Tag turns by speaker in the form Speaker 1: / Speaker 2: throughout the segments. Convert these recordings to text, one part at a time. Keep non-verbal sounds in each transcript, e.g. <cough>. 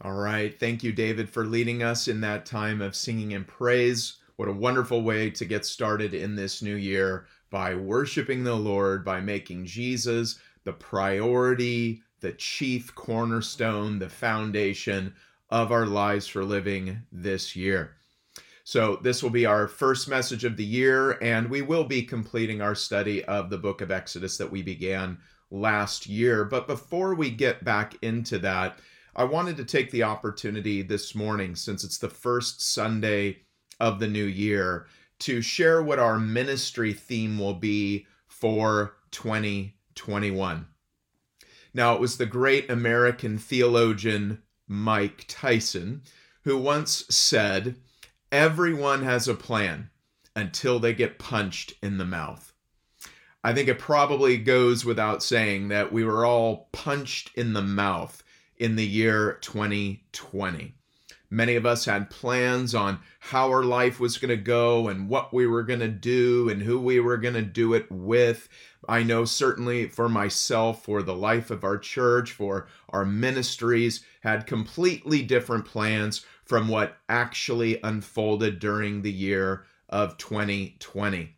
Speaker 1: All right. Thank you, David, for leading us in that time of singing and praise. What a wonderful way to get started in this new year by worshiping the Lord, by making Jesus the priority, the chief cornerstone, the foundation of our lives for living this year. So, this will be our first message of the year, and we will be completing our study of the book of Exodus that we began last year. But before we get back into that, I wanted to take the opportunity this morning, since it's the first Sunday of the new year, to share what our ministry theme will be for 2021. Now, it was the great American theologian Mike Tyson who once said, Everyone has a plan until they get punched in the mouth. I think it probably goes without saying that we were all punched in the mouth in the year 2020. Many of us had plans on how our life was going to go and what we were going to do and who we were going to do it with. I know certainly for myself, for the life of our church, for our ministries, had completely different plans from what actually unfolded during the year of 2020.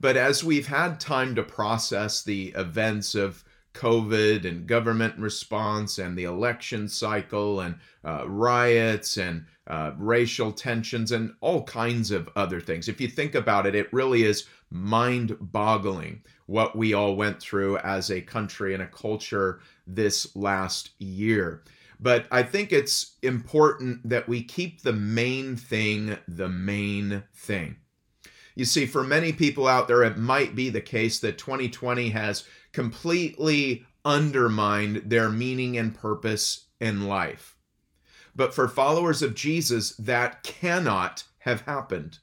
Speaker 1: But as we've had time to process the events of COVID and government response and the election cycle and uh, riots and uh, racial tensions and all kinds of other things. If you think about it, it really is mind boggling what we all went through as a country and a culture this last year. But I think it's important that we keep the main thing the main thing. You see, for many people out there, it might be the case that 2020 has completely undermined their meaning and purpose in life. But for followers of Jesus, that cannot have happened.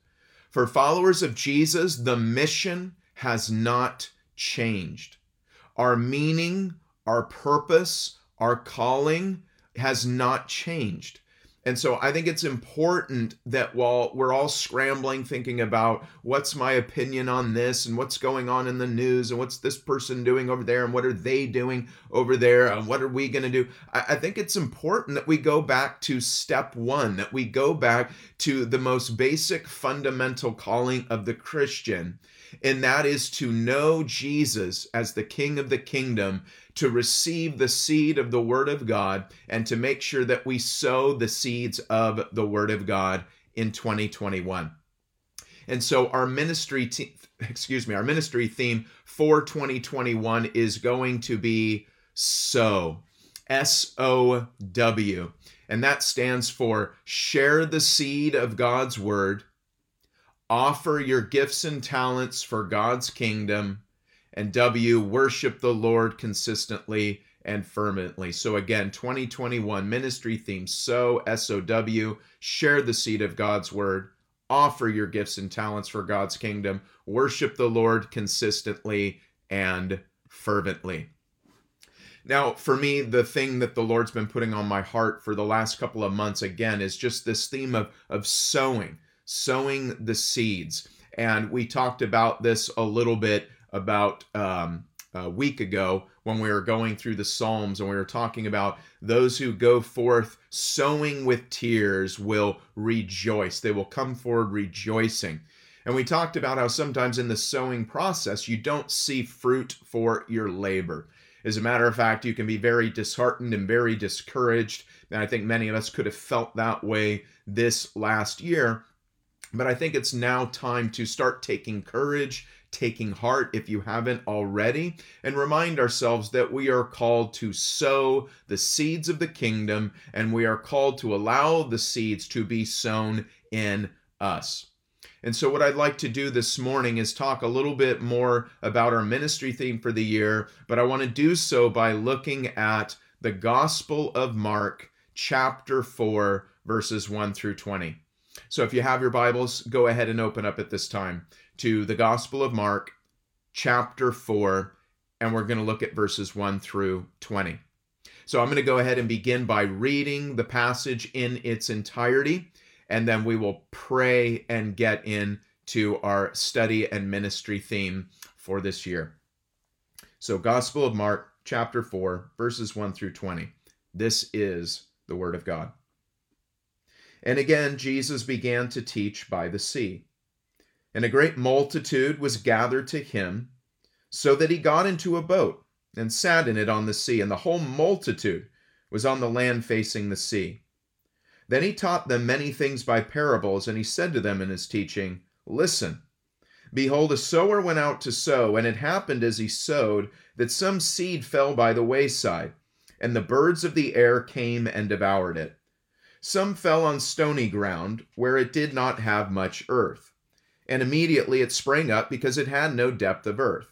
Speaker 1: For followers of Jesus, the mission has not changed. Our meaning, our purpose, our calling has not changed. And so I think it's important that while we're all scrambling, thinking about what's my opinion on this and what's going on in the news and what's this person doing over there and what are they doing over there and what are we going to do, I, think it's important that we go back to step one, that we go back to the most basic fundamental calling of the Christian, and that is to know Jesus as the King of the kingdom to receive the seed of the Word of God and to make sure that we sow the seeds of the Word of God in 2021. And so our ministry te- <laughs> excuse me, our ministry theme for 2021 is going to be sow. S O W. And that stands for share the seed of God's word, offer your gifts and talents for God's kingdom, and W, worship the Lord consistently and fervently. So again, 2021 ministry theme sow, S O W, share the seed of God's word, offer your gifts and talents for God's kingdom, worship the Lord consistently and fervently. Now, for me, the thing that the Lord's been putting on my heart for the last couple of months again is just this theme of, of sowing, sowing the seeds. And we talked about this a little bit about um, a week ago when we were going through the Psalms and we were talking about those who go forth sowing with tears will rejoice. They will come forward rejoicing. And we talked about how sometimes in the sowing process, you don't see fruit for your labor. As a matter of fact, you can be very disheartened and very discouraged. And I think many of us could have felt that way this last year. But I think it's now time to start taking courage taking heart if you haven't already, and remind ourselves that we are called to sow the seeds of the kingdom and we are called to allow the seeds to be sown in us. And so, what I'd like to do this morning is talk a little bit more about our ministry theme for the year, but I want to do so by looking at the Gospel of Mark, chapter 4, verses 1 through 20. So, if you have your Bibles, go ahead and open up at this time to the Gospel of Mark, chapter 4, and we're going to look at verses 1 through 20. So I'm going to go ahead and begin by reading the passage in its entirety, and then we will pray and get into our study and ministry theme for this year. So, Gospel of Mark, chapter 4, verses 1 through 20. This is the Word of God. And again, Jesus began to teach by the sea. And a great multitude was gathered to him, so that he got into a boat and sat in it on the sea, and the whole multitude was on the land facing the sea. Then he taught them many things by parables, and he said to them in his teaching, Listen, behold, a sower went out to sow, and it happened as he sowed that some seed fell by the wayside, and the birds of the air came and devoured it. Some fell on stony ground, where it did not have much earth, and immediately it sprang up because it had no depth of earth.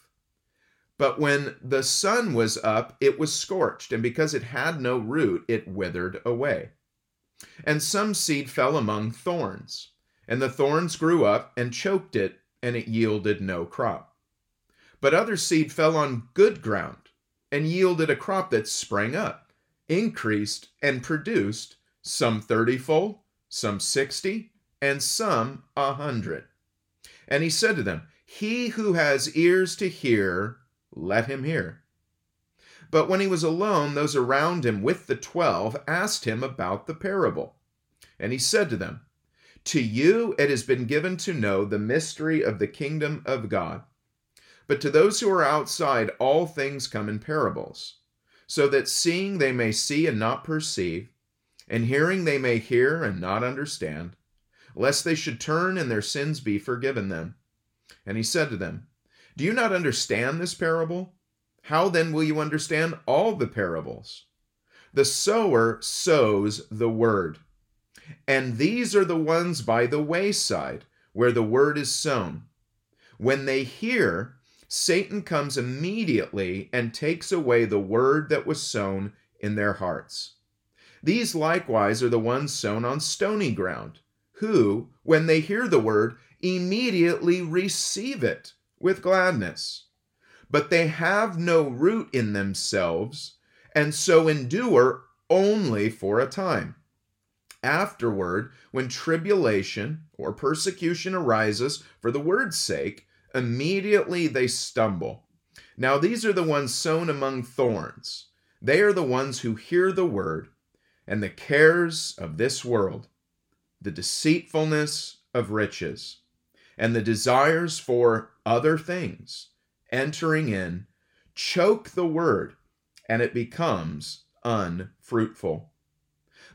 Speaker 1: But when the sun was up, it was scorched, and because it had no root, it withered away. And some seed fell among thorns, and the thorns grew up and choked it, and it yielded no crop. But other seed fell on good ground, and yielded a crop that sprang up, increased, and produced some thirtyfold, some sixty, and some a hundred. And he said to them, He who has ears to hear, let him hear. But when he was alone, those around him with the twelve asked him about the parable. And he said to them, To you it has been given to know the mystery of the kingdom of God. But to those who are outside, all things come in parables, so that seeing they may see and not perceive, and hearing they may hear and not understand, lest they should turn and their sins be forgiven them. And he said to them, Do you not understand this parable? How then will you understand all the parables? The sower sows the word. And these are the ones by the wayside where the word is sown. When they hear, Satan comes immediately and takes away the word that was sown in their hearts. These likewise are the ones sown on stony ground, who, when they hear the word, immediately receive it with gladness but they have no root in themselves, and so endure only for a time. Afterward, when tribulation or persecution arises for the word's sake, immediately they stumble. Now, these are the ones sown among thorns. They are the ones who hear the word, and the cares of this world, the deceitfulness of riches, and the desires for other things entering in, choke the word, and it becomes unfruitful.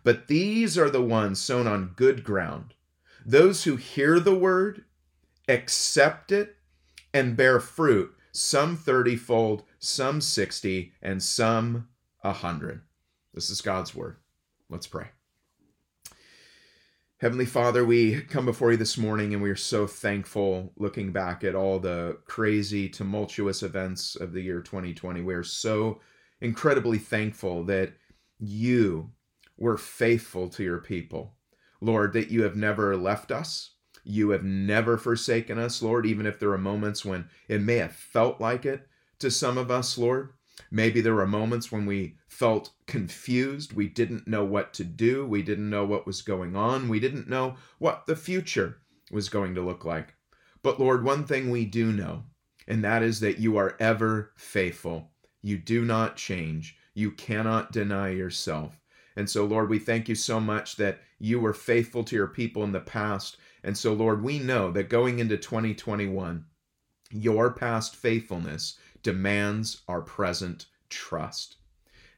Speaker 1: But these are the ones sown on good ground, those who hear the word, accept it, and bear fruit, some thirtyfold, some sixty, and some a hundred. This is God's word. Let's pray. Heavenly Father, we come before you this morning and we are so thankful looking back at all the crazy, tumultuous events of the year 2020. We are so incredibly thankful that you were faithful to your people. Lord, that you have never left us. You have never forsaken us, Lord, even if there are moments when it may have felt like it to some of us, Lord. Maybe there were moments when we felt confused. We didn't know what to do. We didn't know what was going on. We didn't know what the future was going to look like. But Lord, one thing we do know, and that is that you are ever faithful. You do not change. You cannot deny yourself. And so, Lord, we thank you so much that you were faithful to your people in the past. And so, Lord, we know that going into 2021, your past faithfulness demands our present trust.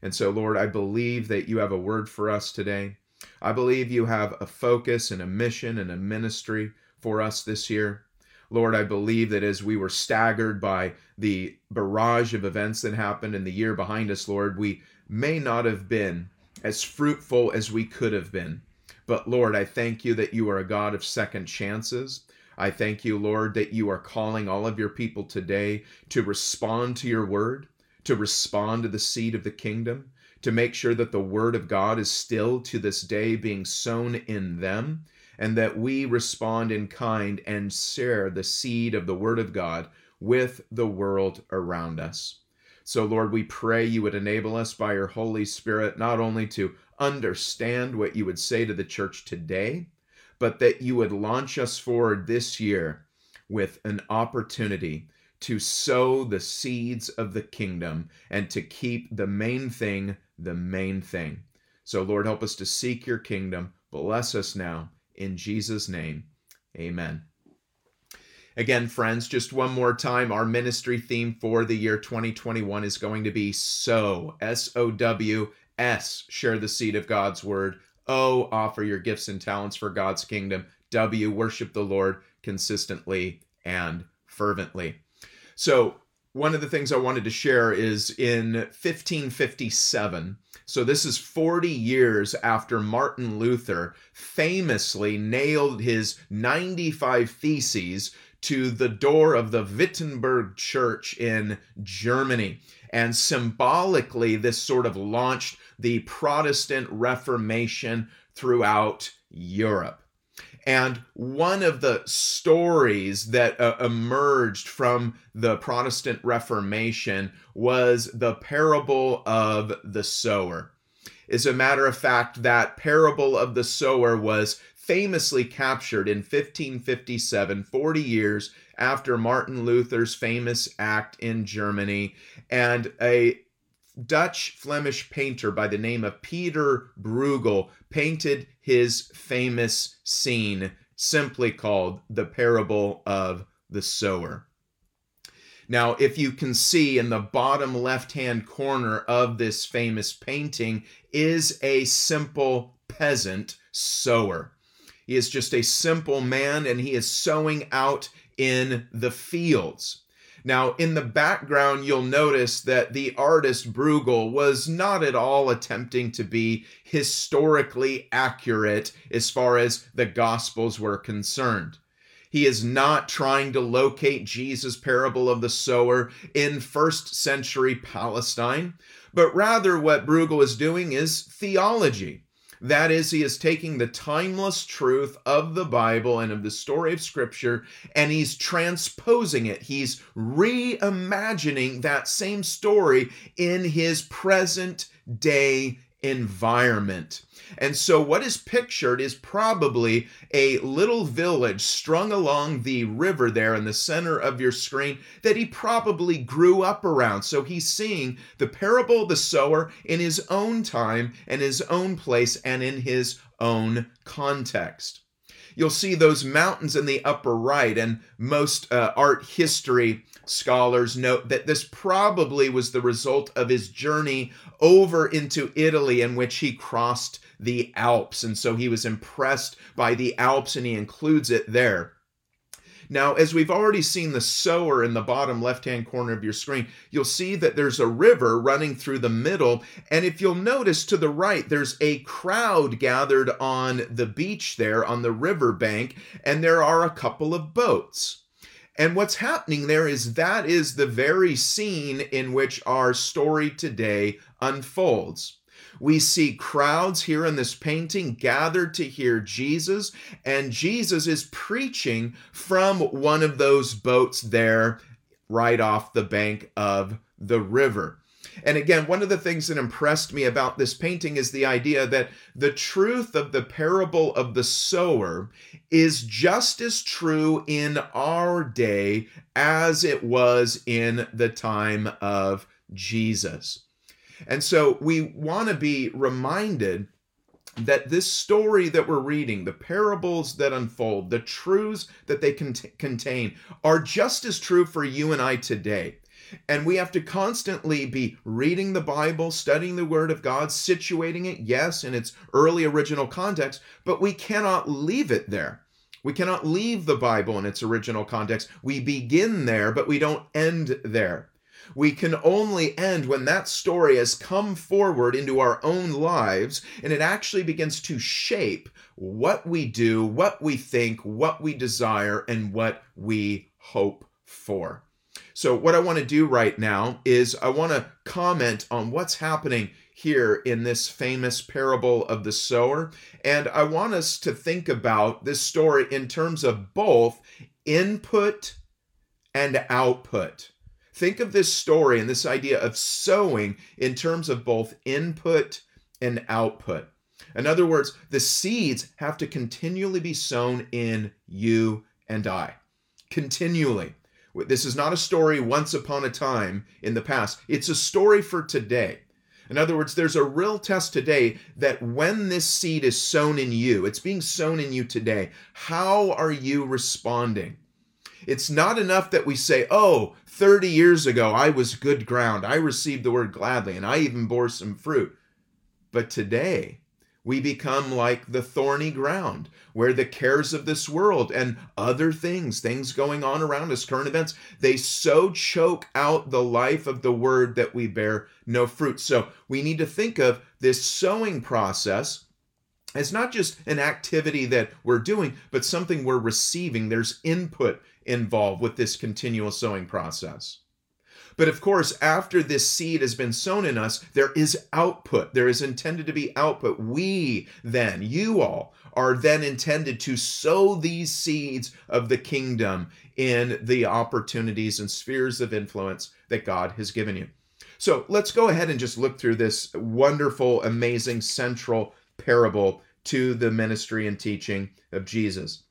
Speaker 1: And so, Lord, I believe that you have a word for us today. I believe you have a focus and a mission and a ministry for us this year. Lord, I believe that as we were staggered by the barrage of events that happened in the year behind us, Lord, we may not have been as fruitful as we could have been. But Lord, I thank you that you are a God of second chances. I thank you, Lord, that you are calling all of your people today to respond to your word, to respond to the seed of the kingdom, to make sure that the word of God is still to this day being sown in them, and that we respond in kind and share the seed of the word of God with the world around us. So, Lord, we pray you would enable us by your Holy Spirit not only to understand what you would say to the church today, but that you would launch us forward this year with an opportunity to sow the seeds of the kingdom and to keep the main thing the main thing. So, Lord, help us to seek your kingdom. Bless us now. In Jesus' name, amen. Again, friends, just one more time, our ministry theme for the year 2021 is going to be sow, S O W S, share the seed of God's word. O, offer your gifts and talents for God's kingdom. W, worship the Lord consistently and fervently. So, one of the things I wanted to share is in 1557. So, this is 40 years after Martin Luther famously nailed his 95 Theses to the door of the Wittenberg Church in Germany. And symbolically, this sort of launched the Protestant Reformation throughout Europe. And one of the stories that uh, emerged from the Protestant Reformation was the parable of the sower. As a matter of fact, that parable of the sower was famously captured in 1557, 40 years after Martin Luther's famous act in Germany. And a Dutch Flemish painter by the name of Peter Bruegel painted his famous scene simply called The Parable of the Sower. Now, if you can see in the bottom left hand corner of this famous painting is a simple peasant sower. He is just a simple man and he is sowing out in the fields. Now, in the background, you'll notice that the artist Bruegel was not at all attempting to be historically accurate as far as the Gospels were concerned. He is not trying to locate Jesus' parable of the sower in first century Palestine, but rather what Bruegel is doing is theology. That is, he is taking the timeless truth of the Bible and of the story of Scripture and he's transposing it. He's reimagining that same story in his present day environment. And so, what is pictured is probably a little village strung along the river there in the center of your screen that he probably grew up around. So, he's seeing the parable of the sower in his own time and his own place and in his own context. You'll see those mountains in the upper right, and most uh, art history scholars note that this probably was the result of his journey over into Italy, in which he crossed the Alps. And so he was impressed by the Alps and he includes it there. Now, as we've already seen the sower in the bottom left hand corner of your screen, you'll see that there's a river running through the middle. And if you'll notice to the right, there's a crowd gathered on the beach there on the river bank, and there are a couple of boats. And what's happening there is that is the very scene in which our story today unfolds. We see crowds here in this painting gathered to hear Jesus, and Jesus is preaching from one of those boats there right off the bank of the river. And again, one of the things that impressed me about this painting is the idea that the truth of the parable of the sower is just as true in our day as it was in the time of Jesus. And so we want to be reminded that this story that we're reading, the parables that unfold, the truths that they cont- contain, are just as true for you and I today. And we have to constantly be reading the Bible, studying the Word of God, situating it, yes, in its early original context, but we cannot leave it there. We cannot leave the Bible in its original context. We begin there, but we don't end there. We can only end when that story has come forward into our own lives and it actually begins to shape what we do, what we think, what we desire, and what we hope for. So, what I want to do right now is I want to comment on what's happening here in this famous parable of the sower. And I want us to think about this story in terms of both input and output. Think of this story and this idea of sowing in terms of both input and output. In other words, the seeds have to continually be sown in you and I. Continually. This is not a story once upon a time in the past, it's a story for today. In other words, there's a real test today that when this seed is sown in you, it's being sown in you today. How are you responding? It's not enough that we say, oh, 30 years ago, I was good ground. I received the word gladly and I even bore some fruit. But today, we become like the thorny ground where the cares of this world and other things, things going on around us, current events, they so choke out the life of the word that we bear no fruit. So we need to think of this sowing process as not just an activity that we're doing, but something we're receiving. There's input involved with this continual sowing process. But of course, after this seed has been sown in us, there is output. There is intended to be output. We then, you all, are then intended to sow these seeds of the kingdom in the opportunities and spheres of influence that God has given you. So let's go ahead and just look through this wonderful, amazing, central parable to the ministry and teaching of Jesus.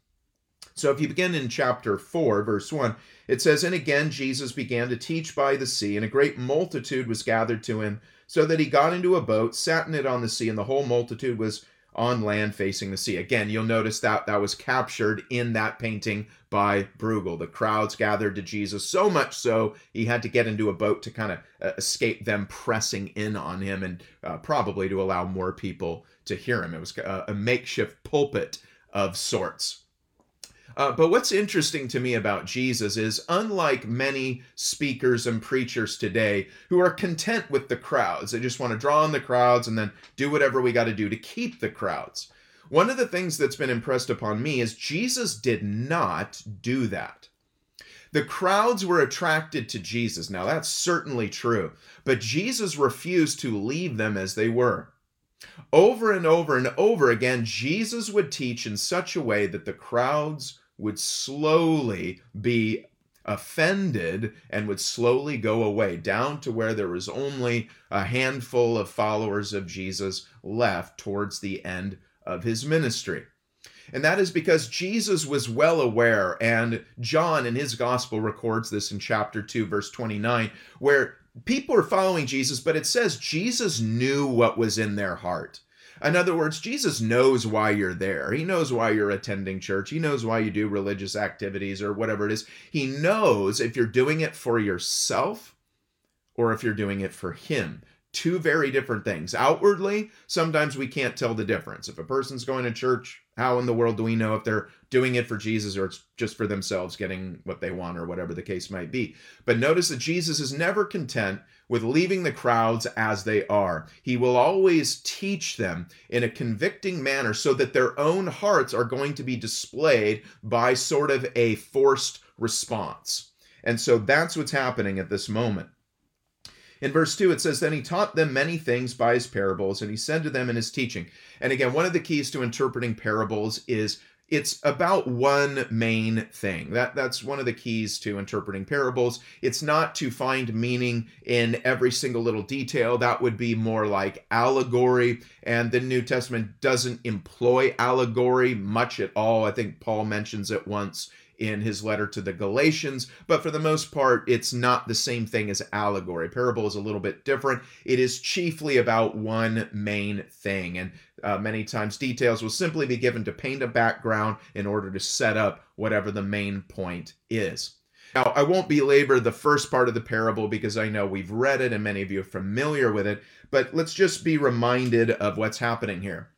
Speaker 1: So if you begin in chapter 4, verse 1, it says, And again Jesus began to teach by the sea, and a great multitude was gathered to him, so that he got into a boat, sat in it on the sea, and the whole multitude was on land facing the sea. Again, you'll notice that that was captured in that painting by Bruegel. The crowds gathered to Jesus so much so he had to get into a boat to kind of uh, escape them pressing in on him and uh, probably to allow more people to hear him. It was a, a makeshift pulpit of sorts. Uh, but what's interesting to me about Jesus is, unlike many speakers and preachers today who are content with the crowds, they just want to draw in the crowds and then do whatever we got to do to keep the crowds. One of the things that's been impressed upon me is Jesus did not do that. The crowds were attracted to Jesus. Now, that's certainly true, but Jesus refused to leave them as they were. Over and over and over again, Jesus would teach in such a way that the crowds would slowly be offended and would slowly go away down to where there was only a handful of followers of Jesus left towards the end of his ministry. And that is because Jesus was well aware, and John in his gospel records this in chapter 2, verse 29, where people are following Jesus, but it says Jesus knew what was in their heart. In other words, Jesus knows why you're there. He knows why you're attending church. He knows why you do religious activities or whatever it is. He knows if you're doing it for yourself or if you're doing it for Him. Two very different things. Outwardly, sometimes we can't tell the difference. If a person's going to church, how in the world do we know if they're doing it for Jesus or it's just for themselves getting what they want or whatever the case might be? But notice that Jesus is never content with leaving the crowds as they are. He will always teach them in a convicting manner so that their own hearts are going to be displayed by sort of a forced response. And so that's what's happening at this moment. In verse 2, it says, Then he taught them many things by his parables, and he said to them in his teaching. And again, one of the keys to interpreting parables is it's about one main thing. That that's one of the keys to interpreting parables. It's not to find meaning in every single little detail. That would be more like allegory, and the New Testament doesn't employ allegory much at all. I think Paul mentions it once in his letter to the Galatians, but for the most part, it's not the same thing as allegory. Parable is a little bit different. It is chiefly about one main thing, and uh, many times details will simply be given to paint a background in order to set up whatever the main point is. Now, I won't belabor the first part of the parable because I know we've read it and many of you are familiar with it, but let's just be reminded of what's happening here.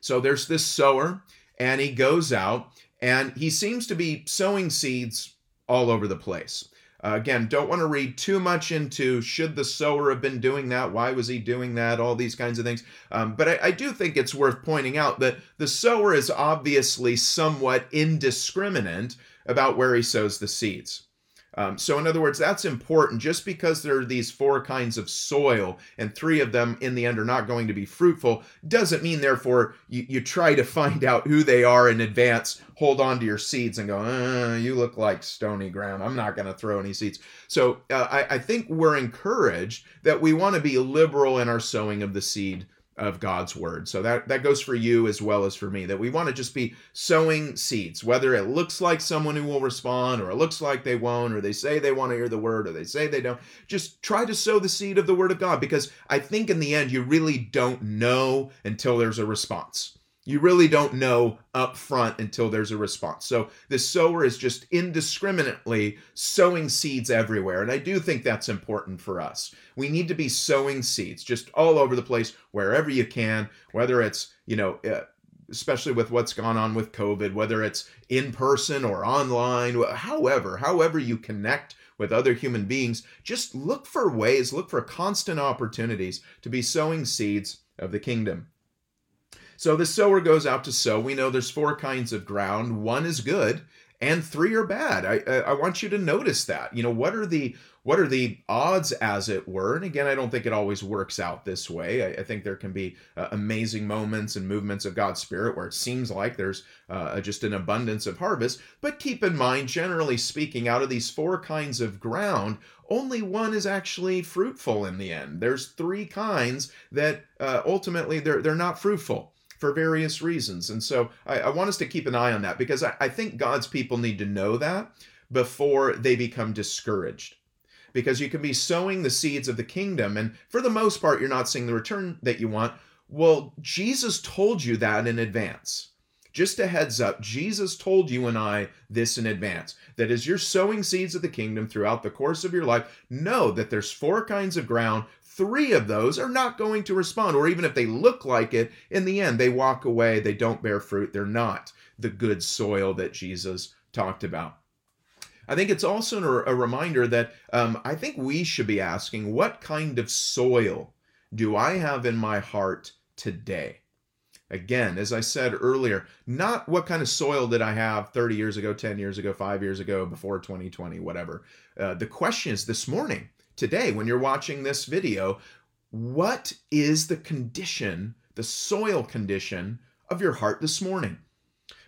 Speaker 1: So there's this sower, and he goes out and he seems to be sowing seeds all over the place. Uh, again, don't want to read too much into should the sower have been doing that? Why was he doing that? All these kinds of things. Um, but I, I do think it's worth pointing out that the sower is obviously somewhat indiscriminate about where he sows the seeds. Um, so, in other words, that's important. Just because there are these four kinds of soil and three of them in the end are not going to be fruitful, doesn't mean, therefore, you, you try to find out who they are in advance, hold on to your seeds, and go, uh, you look like stony ground. I'm not going to throw any seeds. So, uh, I, I think we're encouraged that we want to be liberal in our sowing of the seed of God's word. So that that goes for you as well as for me that we want to just be sowing seeds whether it looks like someone who will respond or it looks like they won't or they say they want to hear the word or they say they don't. Just try to sow the seed of the word of God because I think in the end you really don't know until there's a response. You really don't know up front until there's a response. So the sower is just indiscriminately sowing seeds everywhere. And I do think that's important for us. We need to be sowing seeds just all over the place, wherever you can, whether it's, you know, uh, especially with what's gone on with COVID, whether it's in person or online, however, however you connect with other human beings, just look for ways, look for constant opportunities to be sowing seeds of the kingdom. So the sower goes out to sow. We know there's four kinds of ground. One is good and three are bad. I I want you to notice that. You know, what are the what are the odds as it were? And again, I don't think it always works out this way. I, I think there can be uh, amazing moments and movements of God's spirit where it seems like there's uh, just an abundance of harvest. But keep in mind, generally speaking, out of these four kinds of ground, only one is actually fruitful in the end. There's three kinds that uh, ultimately they're they're not fruitful for various reasons. And so I, I, want us to keep an eye on that because I, I think God's people need to know that before they become discouraged. Because you can be sowing the seeds of the kingdom, and for the most part, you're not seeing the return that you want. Well, Jesus told you that in advance. Just a heads up, Jesus told you and I this in advance that as you're sowing seeds of the kingdom throughout the course of your life, know that there's four kinds of ground three of those are not going to respond. Or even if they look like it, in the end, they walk away, they don't bear fruit, they're not the good soil that Jesus talked about. I think it's also a reminder that um, I think we should be asking what kind of soil do I have in my heart today? Again, as I said earlier, not what kind of soil did I have 30 years ago, 10 years ago, five years ago, before 2020, whatever. Uh, the question is this morning today when you're watching this video what is the condition, the soil condition of your heart this morning?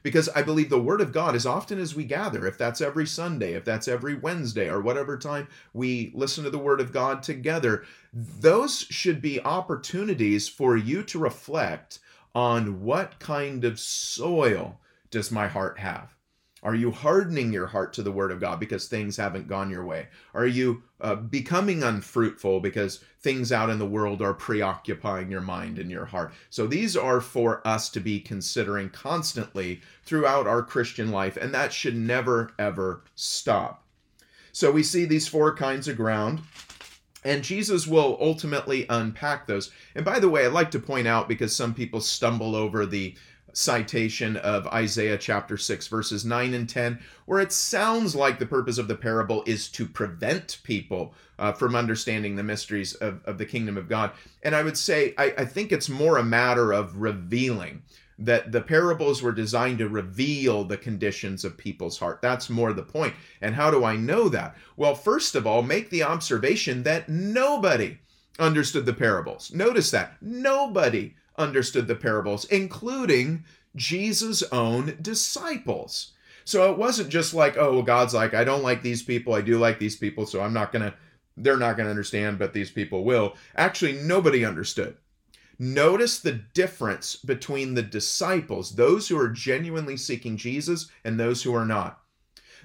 Speaker 1: Because I believe the Word of God, as often as we gather, if that's every Sunday, if that's every Wednesday, or whatever time we listen to the Word of God together, those should be opportunities for you to reflect on what kind of soil does my heart have? Are you hardening your heart to the word of God because things haven't gone your way? Are you uh, becoming unfruitful because things out in the world are preoccupying your mind and your heart? So these are for us to be considering constantly throughout our Christian life, and that should never, ever stop. So we see these four kinds of ground. And Jesus will ultimately unpack those. And by the way, I'd like to point out because some people stumble over the citation of Isaiah chapter 6, verses 9 and 10, where it sounds like the purpose of the parable is to prevent people uh, from understanding the mysteries of, of the kingdom of God. And I would say, I, I think it's more a matter of revealing that the parables were designed to reveal the conditions of people's heart. That's more the point. And how do I know that? Well, first of all, make the observation that nobody understood the parables. Notice that. Nobody understood the parables, including Jesus' own disciples. So it wasn't just like, oh, well, God's like, I don't like these people, I do like these people, so I'm not going to, they're not going to understand, but these people will. Actually, nobody understood. Notice the difference between the disciples, those who are genuinely seeking Jesus, and those who are not.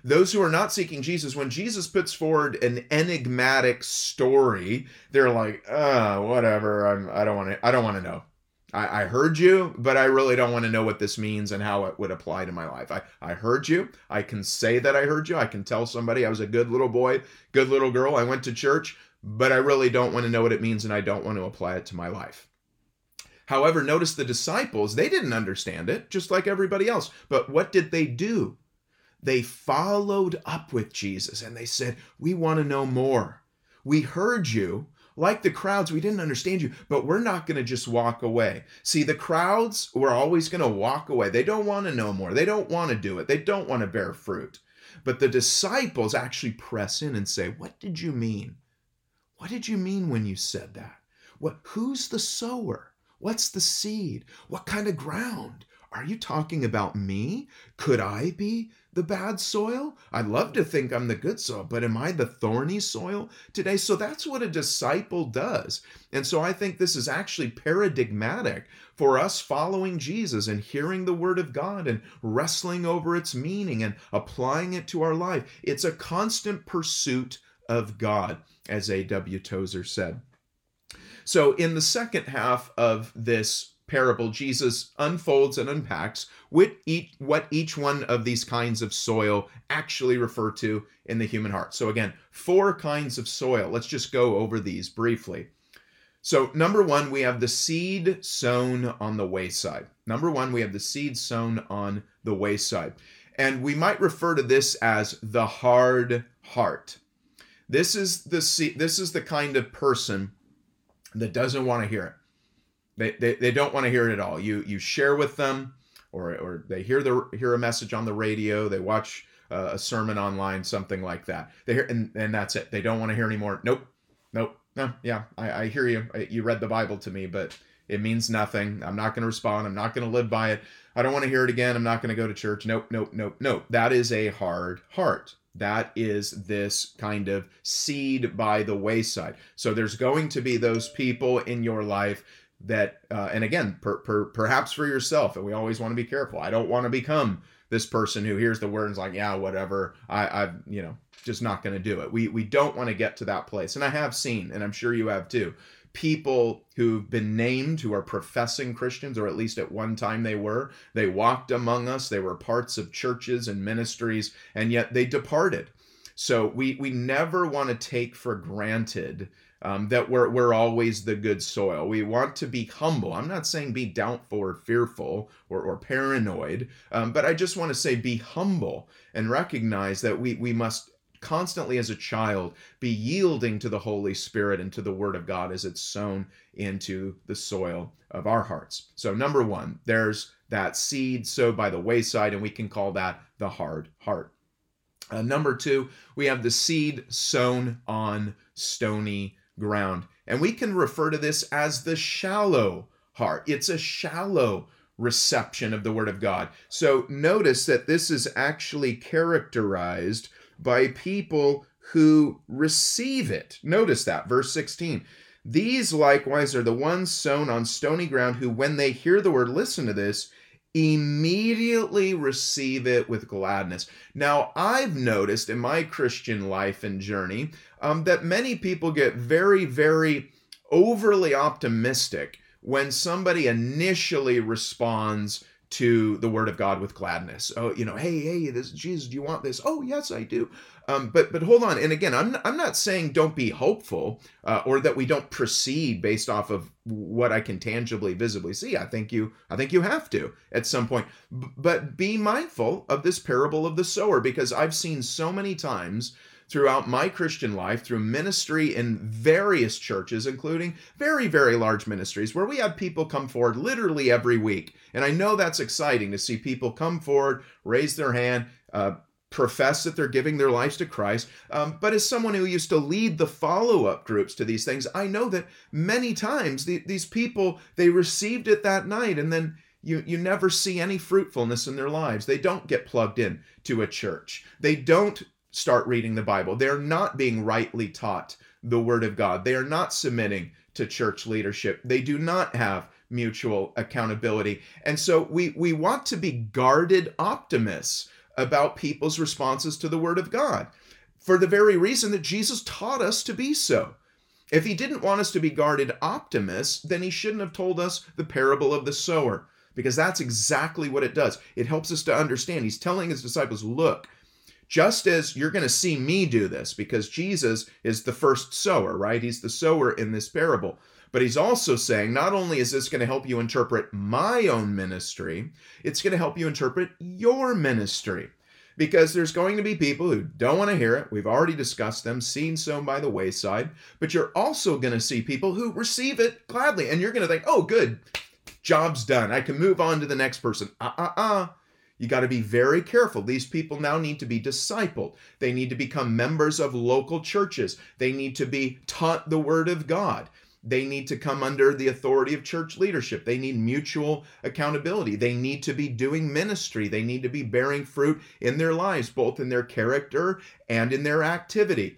Speaker 1: Those who are not seeking Jesus, when Jesus puts forward an enigmatic story, they're like, "Uh, whatever. I'm. I don't want to. I don't want to know. I, I heard you, but I really don't want to know what this means and how it would apply to my life. I, I heard you. I can say that I heard you. I can tell somebody I was a good little boy, good little girl. I went to church, but I really don't want to know what it means and I don't want to apply it to my life. However, notice the disciples, they didn't understand it, just like everybody else. But what did they do? They followed up with Jesus and they said, We want to know more. We heard you, like the crowds, we didn't understand you, but we're not going to just walk away. See, the crowds were always going to walk away. They don't want to know more. They don't want to do it. They don't want to bear fruit. But the disciples actually press in and say, What did you mean? What did you mean when you said that? What, who's the sower? What's the seed? What kind of ground? Are you talking about me? Could I be the bad soil? I'd love to think I'm the good soil, but am I the thorny soil today? So that's what a disciple does. And so I think this is actually paradigmatic for us following Jesus and hearing the word of God and wrestling over its meaning and applying it to our life. It's a constant pursuit of God, as A.W. Tozer said. So, in the second half of this parable, Jesus unfolds and unpacks what each, what each one of these kinds of soil actually refer to in the human heart. So, again, four kinds of soil. Let's just go over these briefly. So, number one, we have the seed sown on the wayside. Number one, we have the seed sown on the wayside. And we might refer to this as the hard heart. This is the this is the kind of person that doesn't want to hear it. They, they, they don't want to hear it at all. You you share with them, or or they hear the hear a message on the radio. They watch a sermon online, something like that. They hear and and that's it. They don't want to hear anymore. Nope, nope. No, yeah, I, I hear you. I, you read the Bible to me, but it means nothing. I'm not going to respond. I'm not going to live by it. I don't want to hear it again. I'm not going to go to church. Nope, nope, nope, nope. That is a hard heart. That is this kind of seed by the wayside. So there's going to be those people in your life that, uh, and again, per, per, perhaps for yourself, and we always want to be careful. I don't want to become this person who hears the word like, yeah, whatever. I, I, you know, just not going to do it. We we don't want to get to that place, and I have seen, and I'm sure you have too, people who've been named who are professing Christians, or at least at one time they were. They walked among us, they were parts of churches and ministries, and yet they departed. So we we never want to take for granted um, that we're we're always the good soil. We want to be humble. I'm not saying be doubtful or fearful or, or paranoid, um, but I just want to say be humble and recognize that we we must constantly as a child be yielding to the Holy Spirit and to the Word of God as it's sown into the soil of our hearts. So, number one, there's that seed sowed by the wayside, and we can call that the hard heart. Uh, number two, we have the seed sown on stony ground. And we can refer to this as the shallow heart. It's a shallow reception of the Word of God. So notice that this is actually characterized by people who receive it. Notice that, verse 16. These likewise are the ones sown on stony ground who, when they hear the word, listen to this, immediately receive it with gladness. Now, I've noticed in my Christian life and journey um, that many people get very, very overly optimistic when somebody initially responds to the word of God with gladness. Oh, you know, hey, hey, this Jesus, do you want this? Oh, yes, I do. Um, but but hold on, and again, I'm I'm not saying don't be hopeful uh, or that we don't proceed based off of what I can tangibly, visibly see. I think you I think you have to at some point, B- but be mindful of this parable of the sower because I've seen so many times throughout my Christian life, through ministry in various churches, including very, very large ministries, where we have people come forward literally every week. And I know that's exciting to see people come forward, raise their hand, uh, profess that they're giving their lives to Christ. Um, but as someone who used to lead the follow up groups to these things, I know that many times the, these people, they received it that night and then you, you never see any fruitfulness in their lives. They don't get plugged in to a church. They don't start reading the Bible. They're not being rightly taught the Word of God. They are not submitting to church leadership. They do not have mutual accountability. And so we, we want to be guarded optimists about people's responses to the Word of God for the very reason that Jesus taught us to be so. If he didn't want us to be guarded optimists, then he shouldn't have told us the parable of the sower, because that's exactly what it does. It helps us to understand. He's telling his disciples, look, just as you're going to see me do this, because Jesus is the first sower, right? He's the sower in this parable. But he's also saying not only is this going to help you interpret my own ministry, it's going to help you interpret your ministry. Because there's going to be people who don't want to hear it. We've already discussed them, seen sown by the wayside. But you're also going to see people who receive it gladly. And you're going to think, oh, good, job's done. I can move on to the next person. Uh uh uh. You got to be very careful. These people now need to be discipled. They need to become members of local churches. They need to be taught the Word of God. They need to come under the authority of church leadership. They need mutual accountability. They need to be doing ministry. They need to be bearing fruit in their lives, both in their character and in their activity.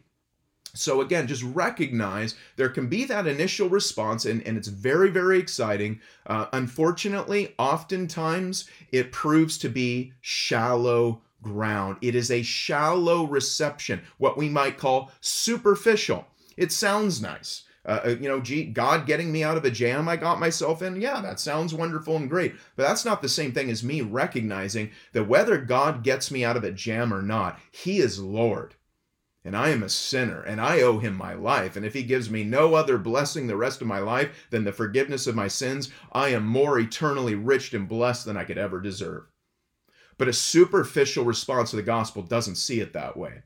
Speaker 1: So, again, just recognize there can be that initial response, and, and it's very, very exciting. Uh, unfortunately, oftentimes it proves to be shallow ground. It is a shallow reception, what we might call superficial. It sounds nice. Uh, uh, you know, gee, God getting me out of a jam I got myself in, yeah, that sounds wonderful and great. But that's not the same thing as me recognizing that whether God gets me out of a jam or not, He is Lord. And I am a sinner, and I owe him my life. And if he gives me no other blessing the rest of my life than the forgiveness of my sins, I am more eternally rich and blessed than I could ever deserve. But a superficial response to the gospel doesn't see it that way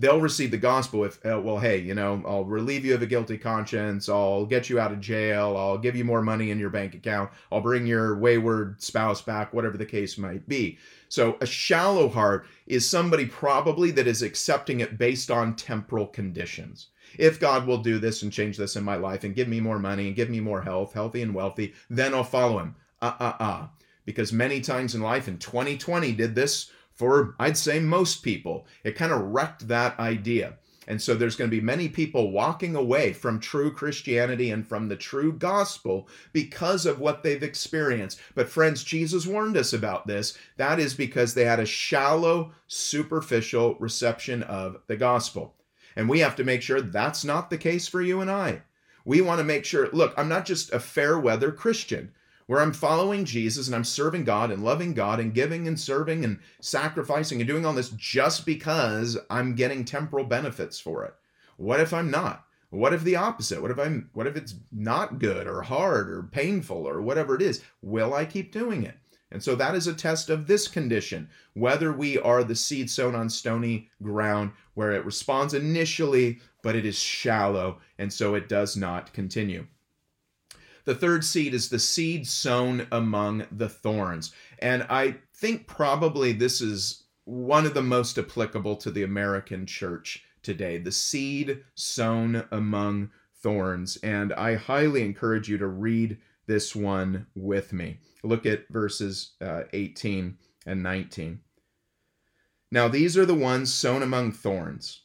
Speaker 1: they'll receive the gospel if uh, well hey you know i'll relieve you of a guilty conscience i'll get you out of jail i'll give you more money in your bank account i'll bring your wayward spouse back whatever the case might be. So a shallow heart is somebody probably that is accepting it based on temporal conditions. If god will do this and change this in my life and give me more money and give me more health healthy and wealthy then i'll follow him. Uh uh uh. Because many times in life in 2020 did this for I'd say most people. It kind of wrecked that idea. And so there's going to be many people walking away from true Christianity and from the true gospel because of what they've experienced. But friends, Jesus warned us about this. That is because they had a shallow, superficial reception of the gospel. And we have to make sure that's not the case for you and I. We want to make sure, look, I'm not just a fair weather Christian where I'm following Jesus and I'm serving God and loving God and giving and serving and sacrificing and doing all this just because I'm getting temporal benefits for it. What if I'm not? What if the opposite? What if I'm what if it's not good or hard or painful or whatever it is? Will I keep doing it? And so that is a test of this condition, whether we are the seed sown on stony ground where it responds initially, but it is shallow, and so it does not continue. The third seed is the seed sown among the thorns. And I think probably this is one of the most applicable to the American church today the seed sown among thorns. And I highly encourage you to read this one with me. Look at verses uh, 18 and 19. Now, these are the ones sown among thorns.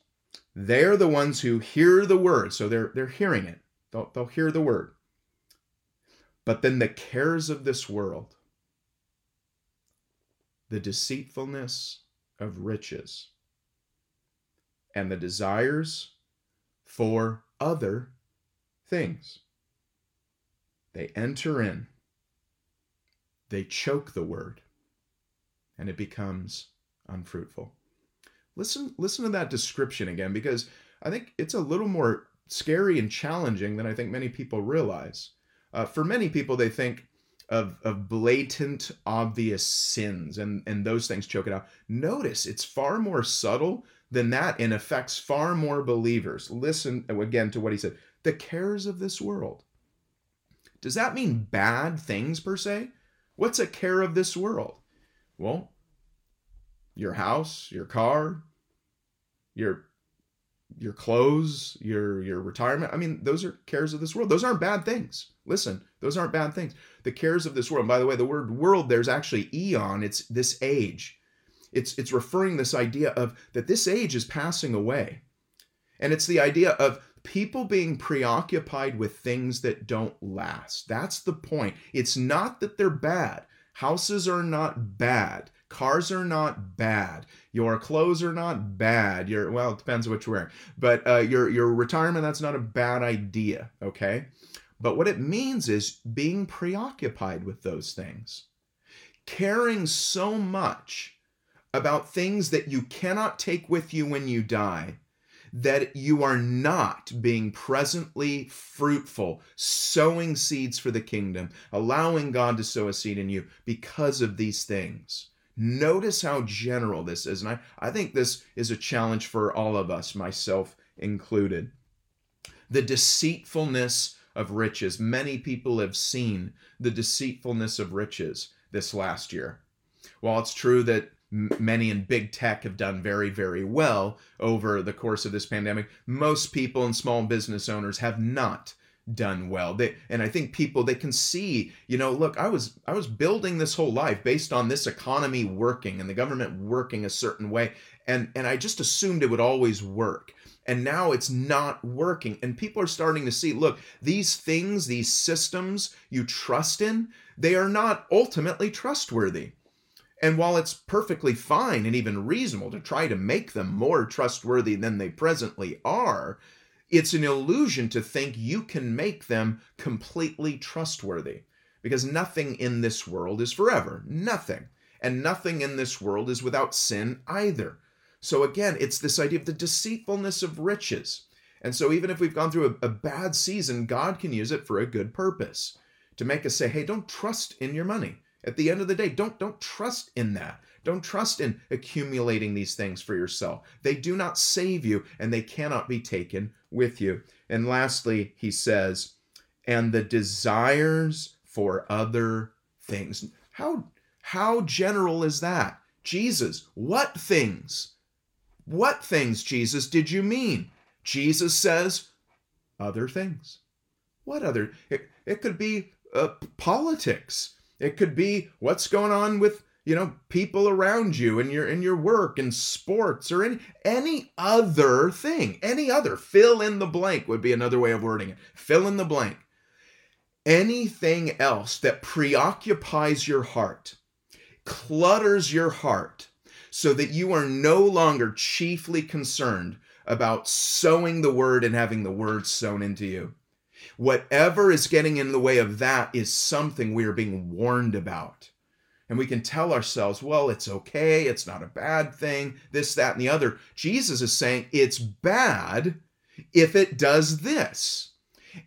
Speaker 1: They're the ones who hear the word. So they're, they're hearing it. They'll, they'll hear the word. But then the cares of this world, the deceitfulness of riches, and the desires for other things, they enter in, they choke the word, and it becomes unfruitful. Listen, listen to that description again because I think it's a little more scary and challenging than I think many people realize. Uh, for many people, they think of, of blatant, obvious sins, and, and those things choke it out. Notice it's far more subtle than that and affects far more believers. Listen again to what he said the cares of this world. Does that mean bad things per se? What's a care of this world? Well, your house, your car, your your clothes, your your retirement. I mean, those are cares of this world. Those aren't bad things. Listen, those aren't bad things. The cares of this world. By the way, the word world there's actually eon. It's this age. It's it's referring this idea of that this age is passing away. And it's the idea of people being preoccupied with things that don't last. That's the point. It's not that they're bad. Houses are not bad. Cars are not bad. Your clothes are not bad. Your well, it depends what you're wearing. But uh, your your retirement that's not a bad idea. Okay, but what it means is being preoccupied with those things, caring so much about things that you cannot take with you when you die that you are not being presently fruitful, sowing seeds for the kingdom, allowing God to sow a seed in you because of these things. Notice how general this is. And I, I think this is a challenge for all of us, myself included. The deceitfulness of riches. Many people have seen the deceitfulness of riches this last year. While it's true that many in big tech have done very, very well over the course of this pandemic, most people and small business owners have not done well. They, and I think people they can see, you know, look, I was I was building this whole life based on this economy working and the government working a certain way, and and I just assumed it would always work. And now it's not working. And people are starting to see, look, these things, these systems you trust in, they are not ultimately trustworthy. And while it's perfectly fine and even reasonable to try to make them more trustworthy than they presently are, it's an illusion to think you can make them completely trustworthy because nothing in this world is forever. Nothing. And nothing in this world is without sin either. So again, it's this idea of the deceitfulness of riches. And so even if we've gone through a, a, bad season, God can use it for a good purpose to make us say, hey, don't trust in your money. At the end of the day, don't don't trust in that. Don't trust in accumulating these things for yourself. They do not save you and they cannot be taken with you. And lastly, he says, and the desires for other things. How how general is that? Jesus, what things? What things, Jesus, did you mean? Jesus says, other things. What other? It, it could be uh, politics. It could be what's going on with you know people around you and your in your work and sports or any any other thing any other fill in the blank would be another way of wording it fill in the blank anything else that preoccupies your heart clutters your heart so that you are no longer chiefly concerned about sowing the word and having the word sown into you Whatever is getting in the way of that is something we are being warned about. And we can tell ourselves, well, it's okay, it's not a bad thing, this, that, and the other. Jesus is saying it's bad if it does this.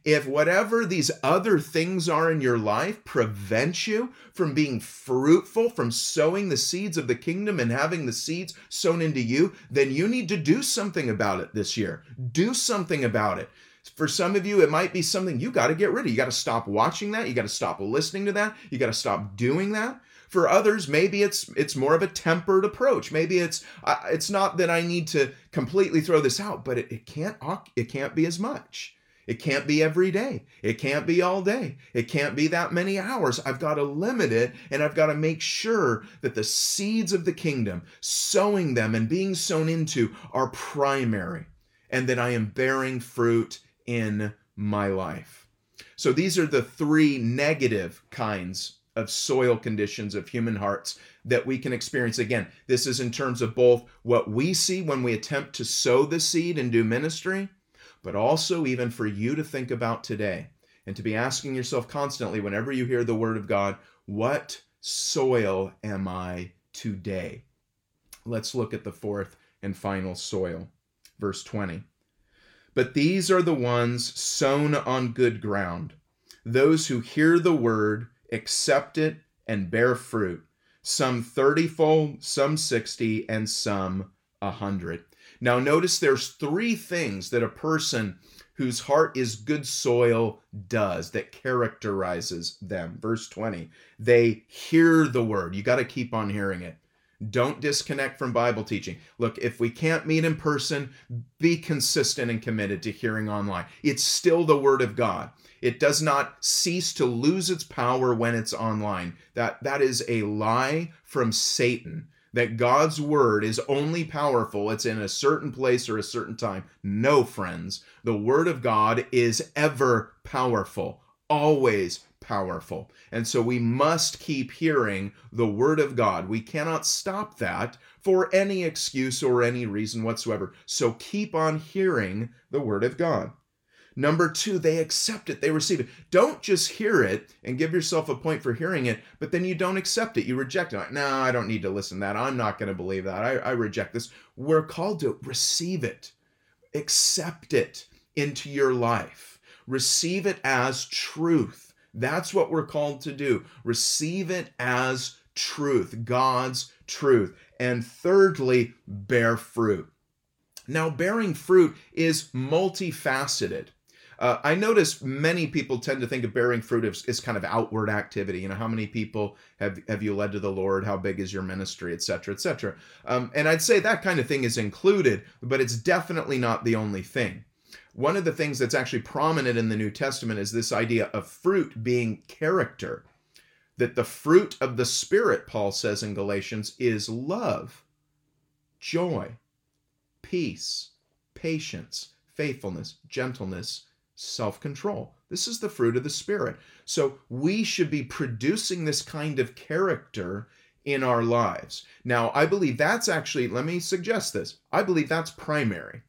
Speaker 1: If whatever these other things are in your life prevent you from being fruitful, from sowing the seeds of the kingdom and having the seeds sown into you, then you need to do something about it this year. Do something about it. For some of you, it might be something you got to get rid of. You got to stop watching that. You got to stop listening to that. You got to stop doing that. For others, maybe it's it's more of a tempered approach. Maybe it's uh, it's not that I need to completely throw this out, but it, it can't it can't be as much. It can't be every day. It can't be all day. It can't be that many hours. I've got to limit it and I've got to make sure that the seeds of the kingdom, sowing them and being sown into, are primary and that I am bearing fruit in my life. So these are the three negative kinds of soil conditions of human hearts that we can experience. Again, this is in terms of both what we see when we attempt to sow the seed and do ministry, but also even for you to think about today and to be asking yourself constantly whenever you hear the word of God, what soil am I today? Let's look at the fourth and final soil. Verse 20. But these are the ones sown on good ground, those who hear the word, accept it, and bear fruit, some thirtyfold, some sixty, and some a hundred. Now, notice there's three things that a person whose heart is good soil does that characterizes them. Verse 20, they hear the word. You got to keep on hearing it. Don't disconnect from Bible teaching. Look, if we can't meet in person, be consistent and committed to hearing online. It's still the Word of God. It does not cease to lose its power when it's online. That, that is a lie from Satan. That God's word is only powerful, it's in a certain place or a certain time. No, friends. The word of God is ever powerful, always powerful. And so we must keep hearing the word of God. We cannot stop that for any excuse or any reason whatsoever. So keep on hearing the word of God. Number two, they accept it, they receive it. Don't just hear it and give yourself a point for hearing it, but then you don't accept it. You reject it. No, I don't need to listen to that. I'm not going to believe that. I, I reject this. We're called to receive it, accept it into your life, receive it as truth that's what we're called to do. Receive it as truth, God's truth. And thirdly, bear fruit. Now, bearing fruit is multifaceted. Uh, I notice many people tend to think of bearing fruit as, as, kind of outward activity. You know, how many people have have you led to the Lord? How big is your ministry, etc., etc. Um, and I'd say that kind of thing is included, but it's definitely not the only thing. One of the things that's actually prominent in the New Testament is this idea of fruit being character. That the fruit of the Spirit, Paul says in Galatians, is love, joy, peace, patience, faithfulness, gentleness, self control. This is the fruit of the Spirit. So we should be producing this kind of character in our lives. Now, I believe that's actually, let me suggest this. I believe that's primary.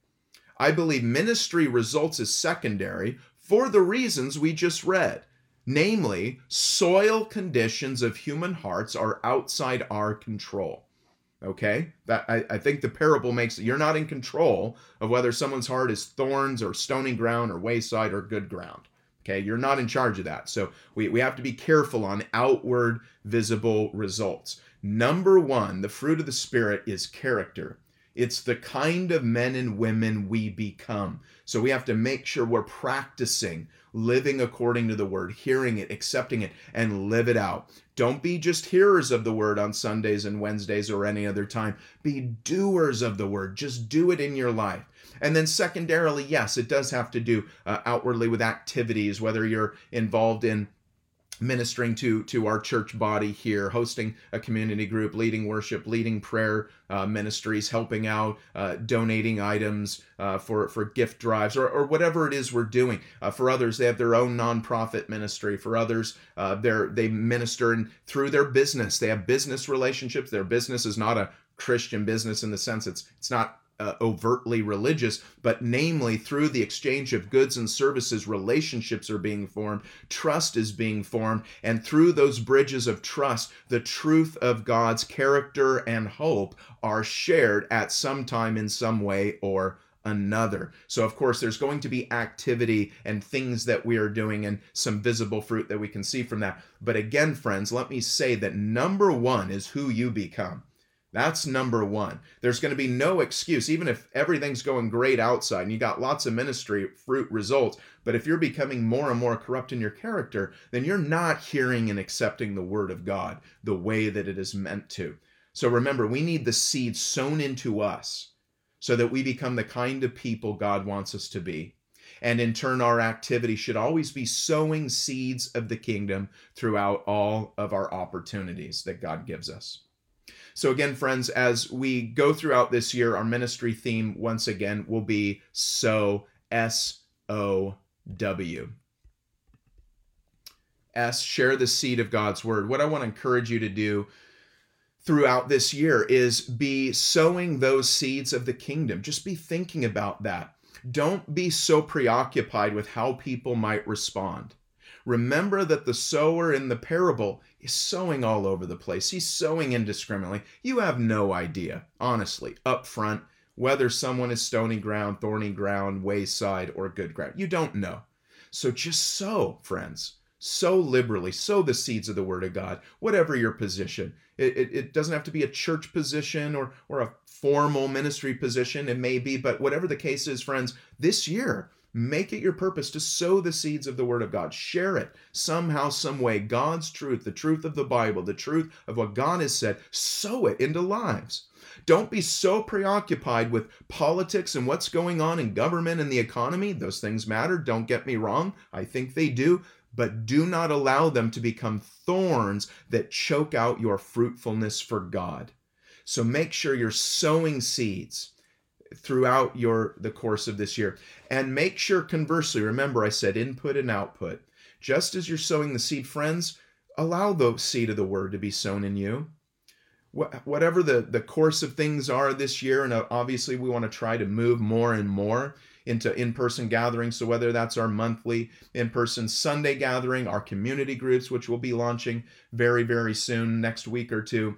Speaker 1: I believe ministry results is secondary for the reasons we just read. Namely, soil conditions of human hearts are outside our control. Okay? That I, I think the parable makes you're not in control of whether someone's heart is thorns or stony ground or wayside or good ground. Okay, you're not in charge of that. So we, we have to be careful on outward visible results. Number one, the fruit of the Spirit is character. It's the kind of men and women we become. So we have to make sure we're practicing living according to the word, hearing it, accepting it, and live it out. Don't be just hearers of the word on Sundays and Wednesdays or any other time. Be doers of the word. Just do it in your life. And then, secondarily, yes, it does have to do uh, outwardly with activities, whether you're involved in ministering to to our church body here hosting a community group leading worship leading prayer uh, ministries helping out uh, donating items uh, for for gift drives or, or whatever it is we're doing. Uh, for others they have their own nonprofit ministry. For others uh, they minister and through their business. They have business relationships. Their business is not a christian business in the sense it's it's not uh, overtly religious, but namely through the exchange of goods and services, relationships are being formed, trust is being formed, and through those bridges of trust, the truth of God's character and hope are shared at some time in some way or another. So, of course, there's going to be activity and things that we are doing and some visible fruit that we can see from that. But again, friends, let me say that number one is who you become. That's number one. There's going to be no excuse, even if everything's going great outside and you got lots of ministry fruit results. But if you're becoming more and more corrupt in your character, then you're not hearing and accepting the word of God the way that it is meant to. So remember, we need the seed sown into us so that we become the kind of people God wants us to be. And in turn, our activity should always be sowing seeds of the kingdom throughout all of our opportunities that God gives us. So, again, friends, as we go throughout this year, our ministry theme once again will be sow, S O W. S, share the seed of God's word. What I want to encourage you to do throughout this year is be sowing those seeds of the kingdom. Just be thinking about that. Don't be so preoccupied with how people might respond. Remember that the sower in the parable is sowing all over the place. He's sowing indiscriminately. You have no idea, honestly, up front, whether someone is stony ground, thorny ground, wayside, or good ground. You don't know. So just sow, friends. Sow liberally. Sow the seeds of the Word of God, whatever your position. It, it, it, doesn't have to be a church position or, or a formal ministry position. It may be, but whatever the case is, friends, this year, Make it your purpose to sow the seeds of the Word of God. Share it somehow, some way. God's truth, the truth of the Bible, the truth of what God has said, sow it into lives. Don't be so preoccupied with politics and what's going on in government and the economy. Those things matter. Don't get me wrong. I think they do. But do not allow them to become thorns that choke out your fruitfulness for God. So make sure you're sowing seeds throughout your the course of this year. And make sure conversely remember i said input and output. Just as you're sowing the seed friends allow the seed of the word to be sown in you. Whatever the the course of things are this year and uh, obviously we want to try to move more and more into in-person gatherings. So whether that's our monthly in-person sunday gathering our community groups which we'll be launching very very soon next week or two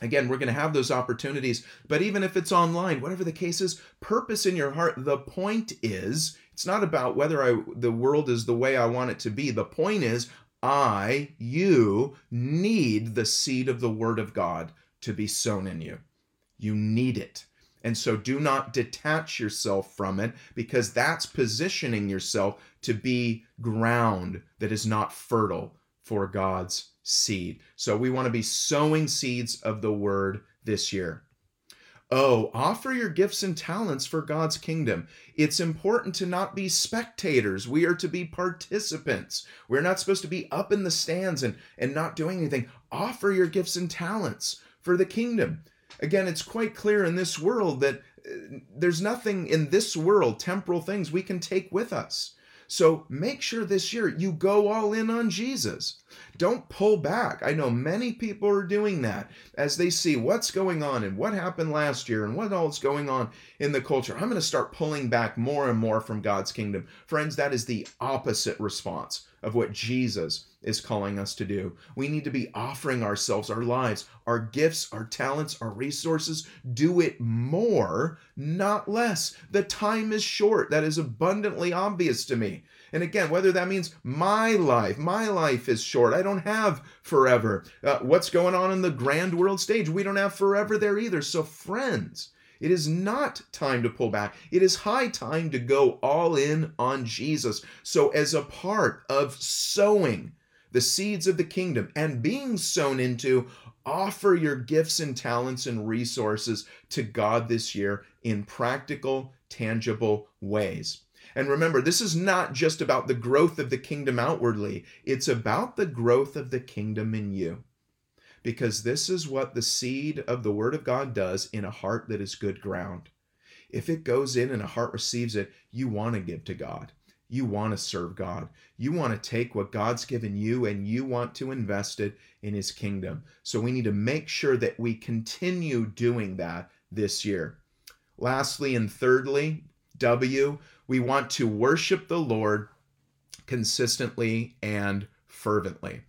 Speaker 1: Again, we're going to have those opportunities, but even if it's online, whatever the case is, purpose in your heart. The point is, it's not about whether I the world is the way I want it to be. The point is, I, you need the seed of the word of God to be sown in you. You need it. And so do not detach yourself from it because that's positioning yourself to be ground that is not fertile for God's seed. So we want to be sowing seeds of the word this year. Oh, offer your gifts and talents for God's kingdom. It's important to not be spectators. We are to be participants. We're not supposed to be up in the stands and, and not doing anything. Offer your gifts and talents for the kingdom. Again, it's quite clear in this world that uh, there's nothing in this world, temporal things, we can take with us. So make sure this year you go all in on Jesus. Don't pull back. I know many people are doing that as they see what's going on and what happened last year and what all is going on in the culture. I'm going to start pulling back more and more from God's kingdom. Friends, that is the opposite response of what Jesus is calling us to do. We need to be offering ourselves, our lives, our gifts, our talents, our resources. Do it more, not less. The time is short. That is abundantly obvious to me. And again, whether that means my life, my life is short. I don't have forever. Uh, what's going on in the grand world stage? We don't have forever there either. So, friends, it is not time to pull back. It is high time to go all in on Jesus. So, as a part of sowing the seeds of the kingdom and being sown into, offer your gifts and talents and resources to God this year in practical, tangible ways. And remember, this is not just about the growth of the kingdom outwardly, it's about the growth of the kingdom in you. Because this is what the seed of the Word of God does in a heart that is good ground. If it goes in and a heart receives it, you want to give to God. You want to serve God. You want to take what God's given you and you want to invest it in His kingdom. So we need to make sure that we continue doing that this year. Lastly and thirdly, W, we want to worship the Lord consistently and fervently.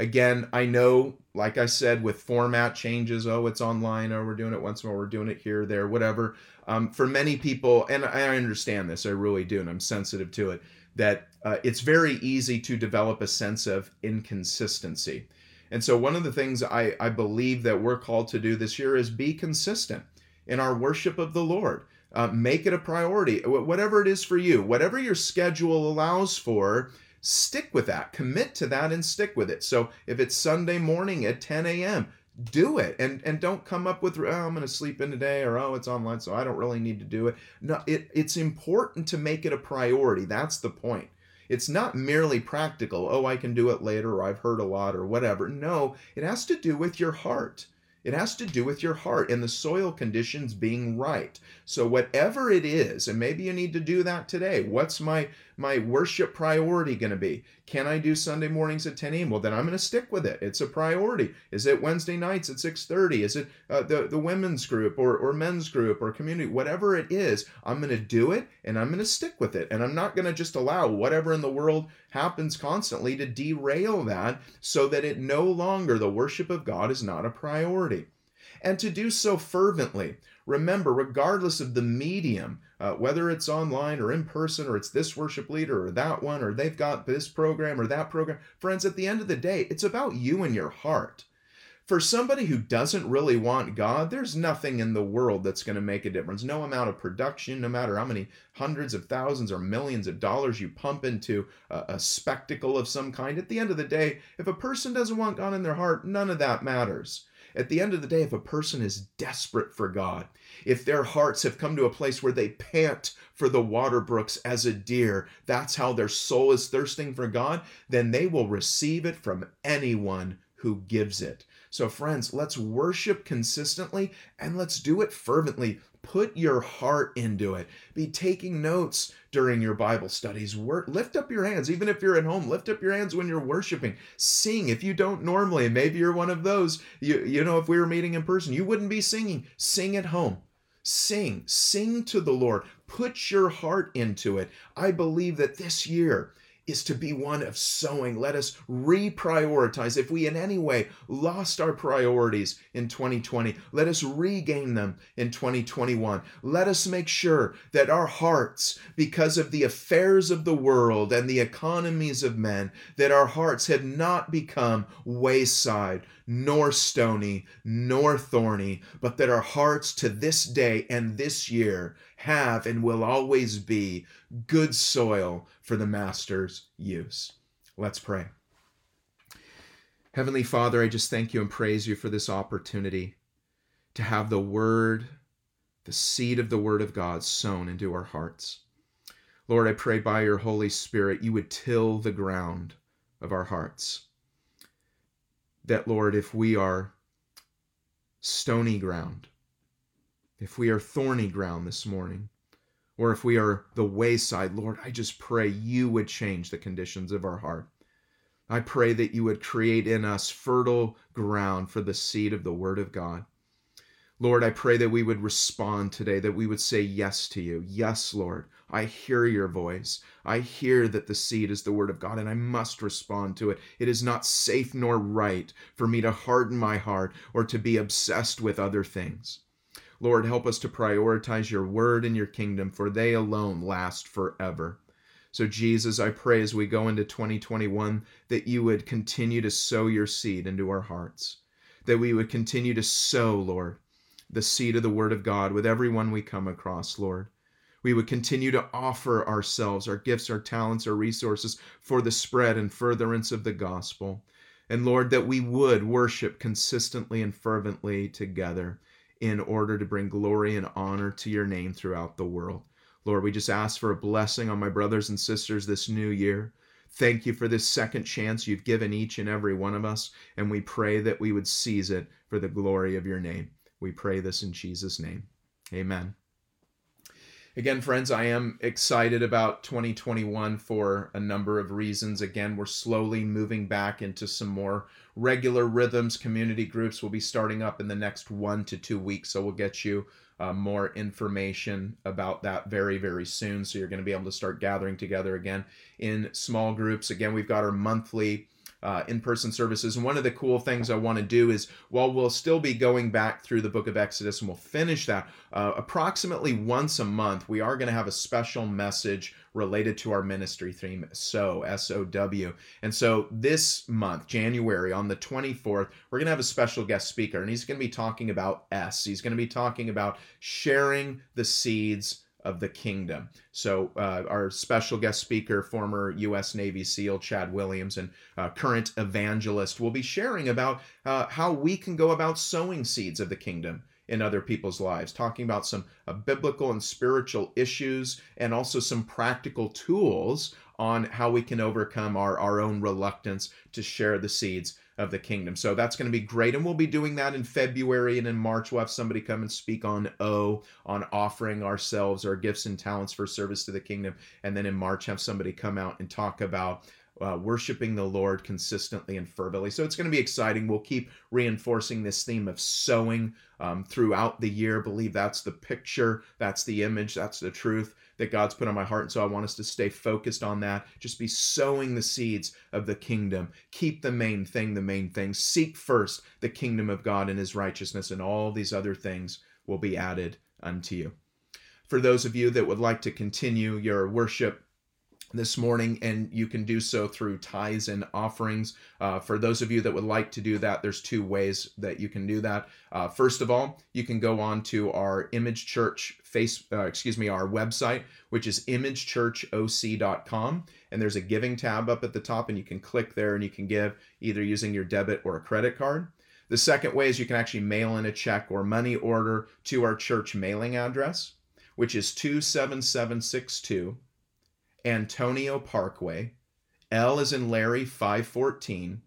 Speaker 1: Again, I know, like I said, with format changes, oh, it's online, or oh, we're doing it once more, we're doing it here, there, whatever. Um, for many people, and I understand this, I really do, and I'm sensitive to it, that uh, it's very easy to develop a sense of inconsistency. And so, one of the things I, I believe that we're called to do this year is be consistent in our worship of the Lord. Uh, make it a priority. Whatever it is for you, whatever your schedule allows for, stick with that. Commit to that and stick with it. So if it's Sunday morning at 10 a.m., do it and and don't come up with oh, i'm going to sleep in today or oh it's online so i don't really need to do it no it, it's important to make it a priority that's the point it's not merely practical oh i can do it later or i've heard a lot or whatever no it has to do with your heart it has to do with your heart and the soil conditions being right. So whatever it is, and maybe you need to do that today. What's my my worship priority going to be? Can I do Sunday mornings at 10 a.m.? Well, then I'm going to stick with it. It's a priority. Is it Wednesday nights at 6:30? Is it uh, the the women's group or or men's group or community? Whatever it is, I'm going to do it and I'm going to stick with it. And I'm not going to just allow whatever in the world happens constantly to derail that, so that it no longer the worship of God is not a priority and to do so fervently. Remember, regardless of the medium, uh, whether it's online or in person, or it's this worship leader or that one, or they've got this program or that program, friends, at the end of the day, it's about you and your heart. For somebody who doesn't really want God, there's nothing in the world that's going to make a difference. No amount of production, no matter how many hundreds of thousands or millions of dollars you pump into a, a spectacle of some kind. At the end of the day, if a person doesn't want God in their heart, none of that matters. At the end of the day, if a person is desperate for God, if their hearts have come to a place where they pant for the water brooks as a deer, that's how their soul is thirsting for God, then they will receive it from anyone who gives it. So, friends, let's worship consistently and let's do it fervently. Put your heart into it. Be taking notes during your Bible studies. Work, lift up your hands, even if you're at home. Lift up your hands when you're worshiping. Sing if you don't normally. Maybe you're one of those. You, you know, if we were meeting in person, you wouldn't be singing. Sing at home. Sing, sing to the Lord. Put your heart into it. I believe that this year is to be one of sowing. Let us reprioritize. If we in any way lost our priorities in 2020, let us regain them in 2021. Let us make sure that our hearts, because of the affairs of the world and the economies of men, that our hearts have not become wayside, nor stony, nor thorny, but that our hearts to this day and this year have and will always be good soil for the Master's use. Let's pray. Heavenly Father, I just thank you and praise you for this opportunity to have the Word the seed of the Word of God sown into our hearts. Lord, I pray by your Holy Spirit you would till the ground of our hearts. That, Lord, if we are stony ground, if we are thorny ground this morning, or if we are the wayside, Lord, I just pray you would change the conditions of our heart. I pray that you would create in us fertile ground for the seed of the Word of God. Lord, I pray that we would respond today, that we would say yes to you. Yes, Lord, I hear your voice. I hear that the seed is the word of God, and I must respond to it. It is not safe nor right for me to harden my heart or to be obsessed with other things. Lord, help us to prioritize your word and your kingdom, for they alone last forever. So, Jesus, I pray as we go into 2021 that you would continue to sow your seed into our hearts, that we would continue to sow, Lord the seed of the Word of God with everyone we come across, Lord. We would continue to offer ourselves, our gifts, our talents, our resources for the spread and furtherance of the gospel. And Lord, that we would worship consistently and fervently together in order to bring glory and honor to your name throughout the world. Lord, we just ask for a blessing on my brothers and sisters this new year. Thank you for this second chance you've given each and every one of us, and we pray that we would seize it for the glory of your name. We pray this in Jesus' name. Amen. Again, friends, I am excited about 2021 for a number of reasons. Again, we're slowly moving back into some more regular rhythms. Community groups will be starting up in the next one to two weeks. So we'll get you uh, more information about that very, very soon. So you're going to be able to start gathering together again in small groups. Again, we've got our monthly uh, in-person services. And one of the cool things I want to do is, while we'll still be going back through the Book of Exodus, and we'll finish that uh, approximately once a month, we are going to have a special message related to our ministry theme, so S-O-W. And so this month, January, on the 24th, we're going to have a special guest speaker, and he's going to be talking about S. He's going to be talking about sharing the seeds of the kingdom. So, uh, our special guest speaker, former U.S. Navy SEAL Chad Williams, and uh, current evangelist, will be sharing about uh, how we can go about sowing seeds of the kingdom in other people's lives, talking about some uh, biblical and spiritual issues and also some practical tools on how we can overcome our, our own reluctance to share the seeds of the kingdom. So that's going to be great. And we'll be doing that in February and in March. We'll have somebody come and speak on O, on offering ourselves, our gifts and talents for service to the kingdom. And then in March, have somebody come out and talk about uh, worshiping the Lord consistently and fervently. So it's going to be exciting. We'll keep reinforcing this theme of sowing um, throughout the year. Believe that's the picture, that's the image, that's the truth that God's put on my heart. And so I want us to stay focused on that. Just be sowing the seeds of the kingdom. Keep the main thing the main thing. Seek first the kingdom of God and his righteousness, and all these other things will be added unto you. For those of you that would like to continue your worship this morning, and you can do so through tithes and offerings. Uh, for those of you that would like to do that, there's two ways that you can do that. Uh, first of all, you can go on to our Image Church face, uh, excuse me, our website, which is imagechurchoc.com, and there's a giving tab up at the top, and you can click there and you can give either using your debit or a credit card. The second way is you can actually mail in a check or money order to our church mailing address, which is 27762. Antonio Parkway. L is in Larry 514,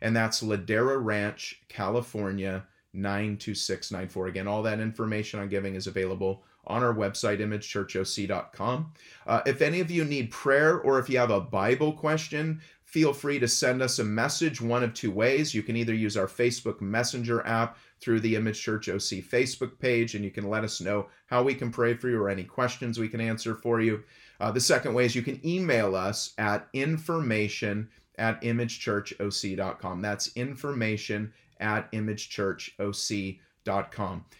Speaker 1: and that's Ladera Ranch, California 92694. Again, all that information on giving is available on our website, imagechurchoc.com. Uh, if any of you need prayer or if you have a Bible question, feel free to send us a message one of two ways. You can either use our Facebook Messenger app through the Image Church OC Facebook page, and you can let us know how we can pray for you or any questions we can answer for you. Uh, the second way is you can email us at information at imagechurchoc.com. That's information at imagechurchoc.com.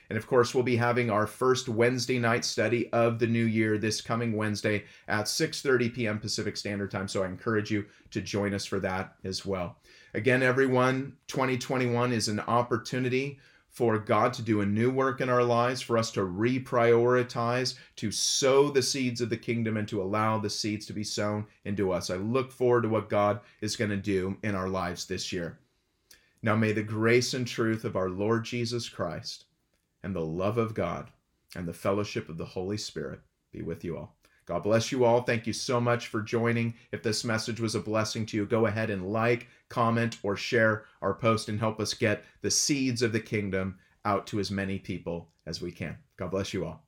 Speaker 1: And of course, we'll be having our first Wednesday night study of the new year this coming Wednesday at 6:30 p.m. Pacific Standard Time. So I encourage you to join us for that as well. Again, everyone, 2021 is an opportunity for God to do a new work in our lives, for us to reprioritize, to sow the seeds of the kingdom, and to allow the seeds to be sown into us. I look forward to what God is going to do in our lives this year. Now may the grace and truth of our Lord Jesus Christ and the love of God and the fellowship of the Holy Spirit be with you all. God bless you all. Thank you so much for joining. If this message was a blessing to you, go ahead and like, comment, or share our post and help us get the seeds of the kingdom out to as many people as we can. God bless you all.